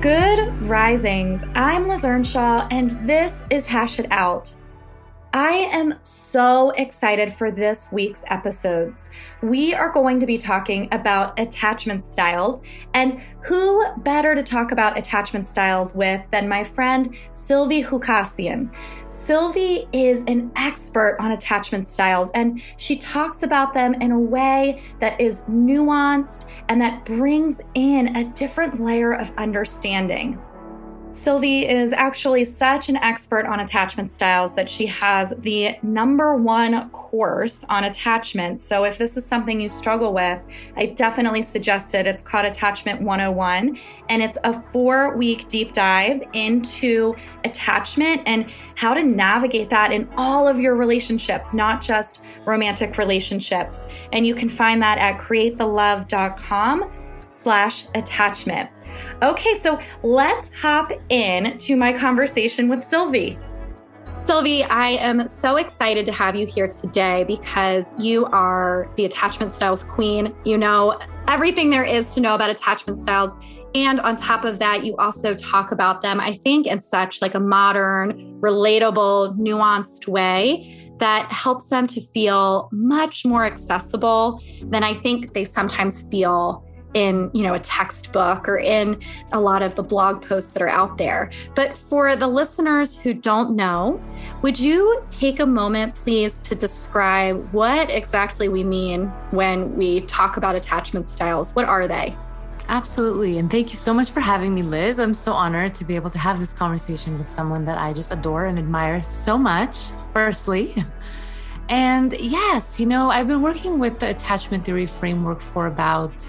Good risings. I'm Liz Earnshaw, and this is Hash It Out. I am so excited for this week's episodes. We are going to be talking about attachment styles, and who better to talk about attachment styles with than my friend Silvy Khoucasian? Silvy is an expert on attachment styles, and she talks about them in a way that is nuanced and that brings in a different layer of understanding. Silvy is actually such an expert on attachment styles that she has the number one course on attachment. So, if this is something you struggle with, I definitely suggest it. It's called Attachment 101, and it's a four week deep dive into attachment and how to navigate that in all of your relationships, not just romantic relationships. And you can find that at createthelove.com slash attachment. Okay, so let's hop in to my conversation with Silvy. Silvy, I am so excited to have you here today because you are the attachment styles queen. You know everything there is to know about attachment styles. And on top of that, you also talk about them, I think, in such like a modern, relatable, nuanced way that helps them to feel much more accessible than I think they sometimes feel in you know a textbook or in a lot of the blog posts that are out there but for the listeners who don't know would you take a moment please to describe what exactly we mean when we talk about attachment styles what are they Absolutely. And thank you so much for having me, Liz. I'm so honored to be able to have this conversation with someone that I just adore and admire so much, firstly. And yes, you know, I've been working with the attachment theory framework for about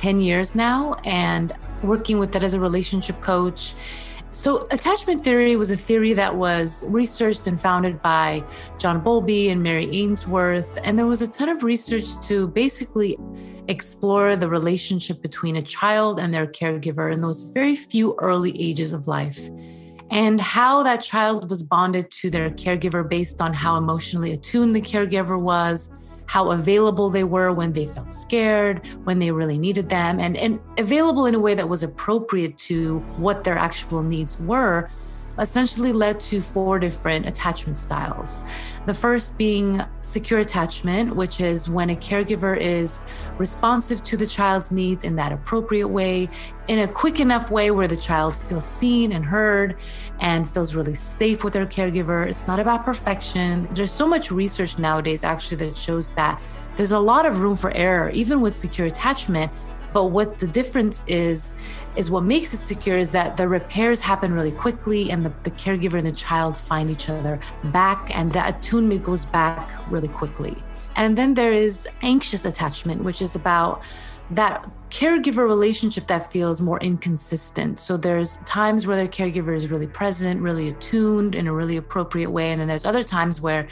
10 years now and working with that as a relationship coach. So, attachment theory was a theory that was researched and founded by John Bowlby and Mary Ainsworth. And there was a ton of research to basically explore the relationship between a child and their caregiver in those very few early ages of life and how that child was bonded to their caregiver based on how emotionally attuned the caregiver was how available they were when they felt scared, when they really needed them, and, and available in a way that was appropriate to what their actual needs were essentially led to four different attachment styles. The first being secure attachment, which is when a caregiver is responsive to the child's needs in that appropriate way, in a quick enough way where the child feels seen and heard and feels really safe with their caregiver. It's not about perfection. There's so much research nowadays actually that shows that there's a lot of room for error, even with secure attachment. But what the difference is, is what makes it secure is that the repairs happen really quickly and the, the caregiver and the child find each other back and the attunement goes back really quickly. And then there is anxious attachment, which is about that caregiver relationship that feels more inconsistent. So there's times where their caregiver is really present, really attuned in a really appropriate way. And then there's other times where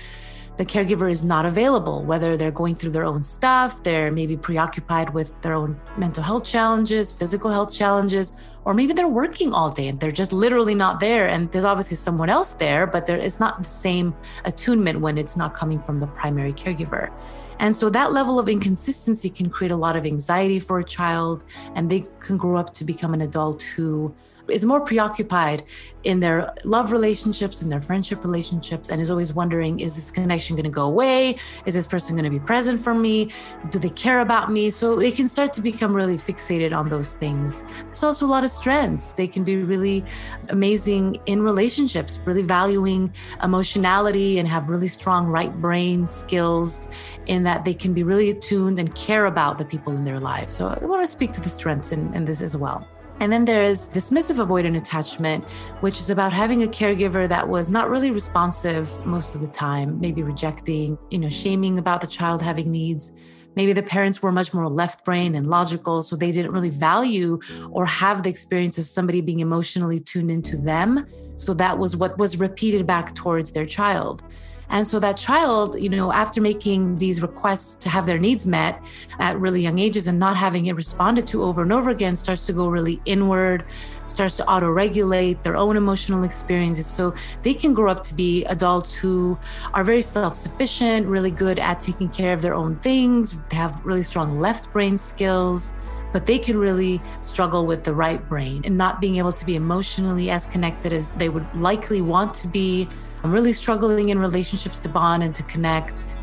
the caregiver is not available, whether they're going through their own stuff, they're maybe preoccupied with their own mental health challenges, physical health challenges, or maybe they're working all day and they're just literally not there. And there's obviously someone else there, but there is not the same attunement when it's not coming from the primary caregiver. And so that level of inconsistency can create a lot of anxiety for a child, and they can grow up to become an adult who is more preoccupied in their love relationships and their friendship relationships and is always wondering is this connection going to go away? Is this person going to be present for me? Do they care about me? So they can start to become really fixated on those things. There's also a lot of strengths. They can be really amazing in relationships really valuing emotionality and have really strong right brain skills in that they can be really attuned and care about the people in their lives. So i want to speak to the strengths in, in this as well and then there is dismissive avoidant attachment, which is about having a caregiver that was not really responsive most of the time, maybe rejecting, you know, shaming about the child having needs, maybe the parents were much more left brain and logical, so they didn't really value or have the experience of somebody being emotionally tuned into them. So that was what was repeated back towards their child. And so that child, you know, after making these requests to have their needs met at really young ages and not having it responded to over and over again, starts to go really inward, starts to auto regulate their own emotional experiences. So they can grow up to be adults who are very self sufficient, really good at taking care of their own things, have really strong left brain skills but they can really struggle with the right brain and not being able to be emotionally as connected as they would likely want to be really struggling in relationships to bond and to connect.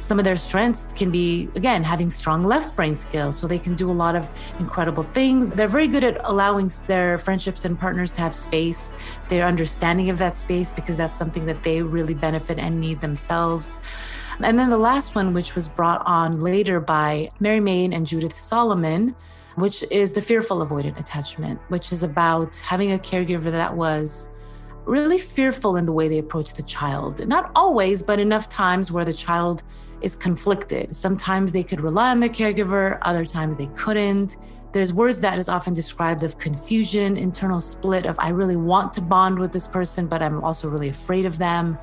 Some of their strengths can be, again, having strong left brain skills. So they can do a lot of incredible things. They're very good at allowing their friendships and partners to have space, their understanding of that space, because that's something that they really benefit and need themselves. And then the last one, which was brought on later by Mary Main and Judith Solomon, which is the fearful avoidant attachment, which is about having a caregiver that was really fearful in the way they approach the child. Not always, but enough times where the child is conflicted. Sometimes they could rely on their caregiver, other times they couldn't. There's words that is often described of confusion, internal split of I really want to bond with this person, but I'm also really afraid of them.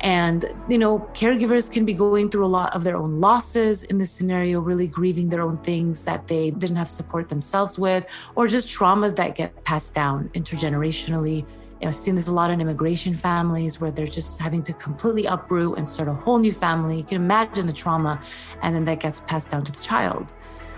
And, you know, caregivers can be going through a lot of their own losses in this scenario, really grieving their own things that they didn't have support themselves with, or just traumas that get passed down intergenerationally I've seen this a lot in immigration families where they're just having to completely uproot and start a whole new family. You can imagine the trauma, and then that gets passed down to the child.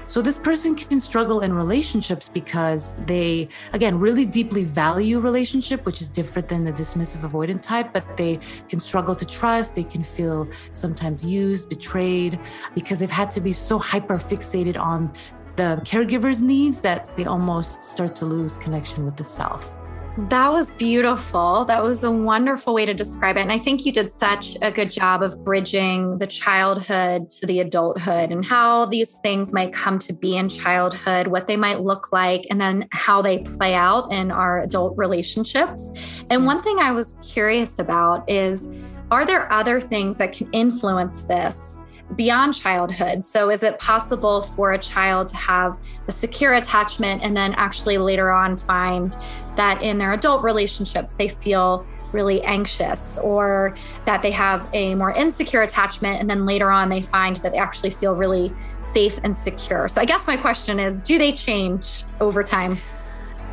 So this person can struggle in relationships because they, again, really deeply value relationship, which is different than the dismissive avoidant type, but they can struggle to trust. They can feel sometimes used, betrayed, because they've had to be so hyper fixated on the caregiver's needs that they almost start to lose connection with the self. That was beautiful. That was a wonderful way to describe it. And I think you did such a good job of bridging the childhood to the adulthood and how these things might come to be in childhood, what they might look like, and then how they play out in our adult relationships. And yes. one thing I was curious about is are there other things that can influence this? Beyond childhood. So, is it possible for a child to have a secure attachment and then actually later on find that in their adult relationships they feel really anxious or that they have a more insecure attachment and then later on they find that they actually feel really safe and secure? So, I guess my question is do they change over time?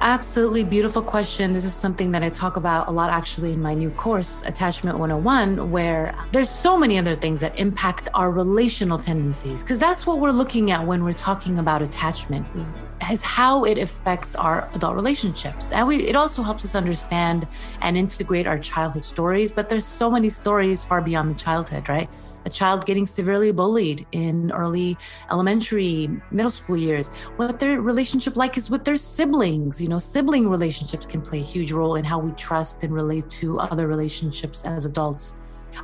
Absolutely beautiful question. This is something that I talk about a lot actually in my new course, Attachment 101, where there's so many other things that impact our relational tendencies, because that's what we're looking at when we're talking about attachment is how it affects our adult relationships. And we it also helps us understand and integrate our childhood stories, but there's so many stories far beyond the childhood, right? A child getting severely bullied in early elementary, middle school years, what their relationship like is with their siblings. You know, sibling relationships can play a huge role in how we trust and relate to other relationships as adults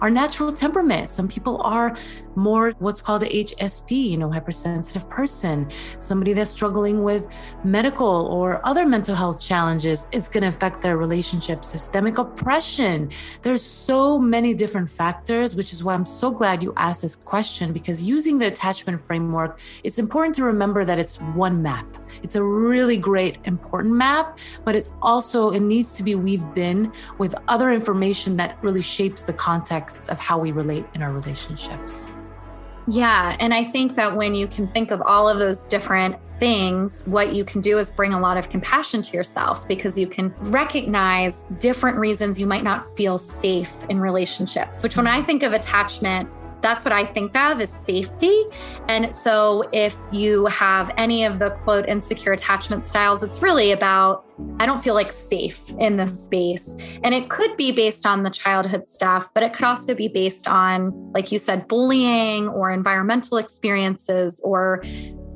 our natural temperament. Some people are more what's called a HSP, you know, hypersensitive person. Somebody that's struggling with medical or other mental health challenges is going to affect their relationship. Systemic oppression. There's so many different factors, which is why I'm so glad you asked this question because using the attachment framework, it's important to remember that it's one map. It's a really great, important map, but it's also, it needs to be weaved in with other information that really shapes the contexts of how we relate in our relationships. Yeah. And I think that when you can think of all of those different things, what you can do is bring a lot of compassion to yourself because you can recognize different reasons you might not feel safe in relationships, which when I think of attachment, that's what I think of as safety. And so if you have any of the quote insecure attachment styles, it's really about I don't feel like safe in this space. And it could be based on the childhood stuff, but it could also be based on, like you said, bullying or environmental experiences or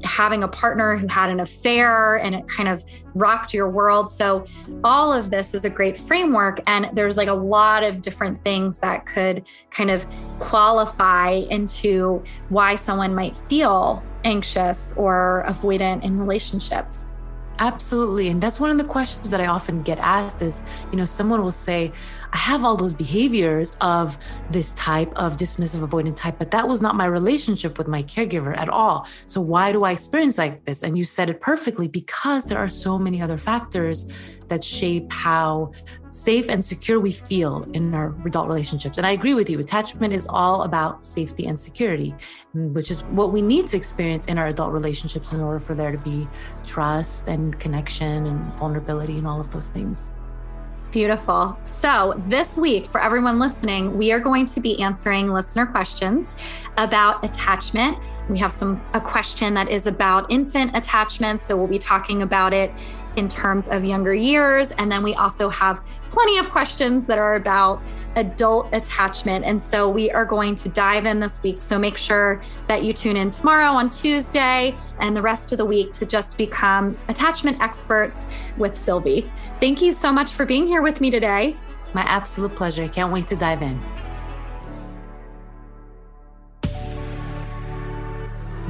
having a partner who had an affair and it kind of rocked your world. So, all of this is a great framework. And there's like a lot of different things that could kind of qualify into why someone might feel anxious or avoidant in relationships. Absolutely. And that's one of the questions that I often get asked is, you know, someone will say, I have all those behaviors of this type of dismissive avoidant type, but that was not my relationship with my caregiver at all. So why do I experience like this? And you said it perfectly because there are so many other factors that shape how safe and secure we feel in our adult relationships. And I agree with you, attachment is all about safety and security, which is what we need to experience in our adult relationships in order for there to be trust and connection and vulnerability and all of those things. Beautiful. So, this week, for everyone listening, we are going to be answering listener questions about attachment. We have some a question that is about infant attachment, so we'll be talking about it in terms of younger years. And then we also have plenty of questions that are about adult attachment. And so we are going to dive in this week. So make sure that you tune in tomorrow on Tuesday and the rest of the week to just become attachment experts with Silvy. Thank you so much for being here with me today. My absolute pleasure. Can't wait to dive in.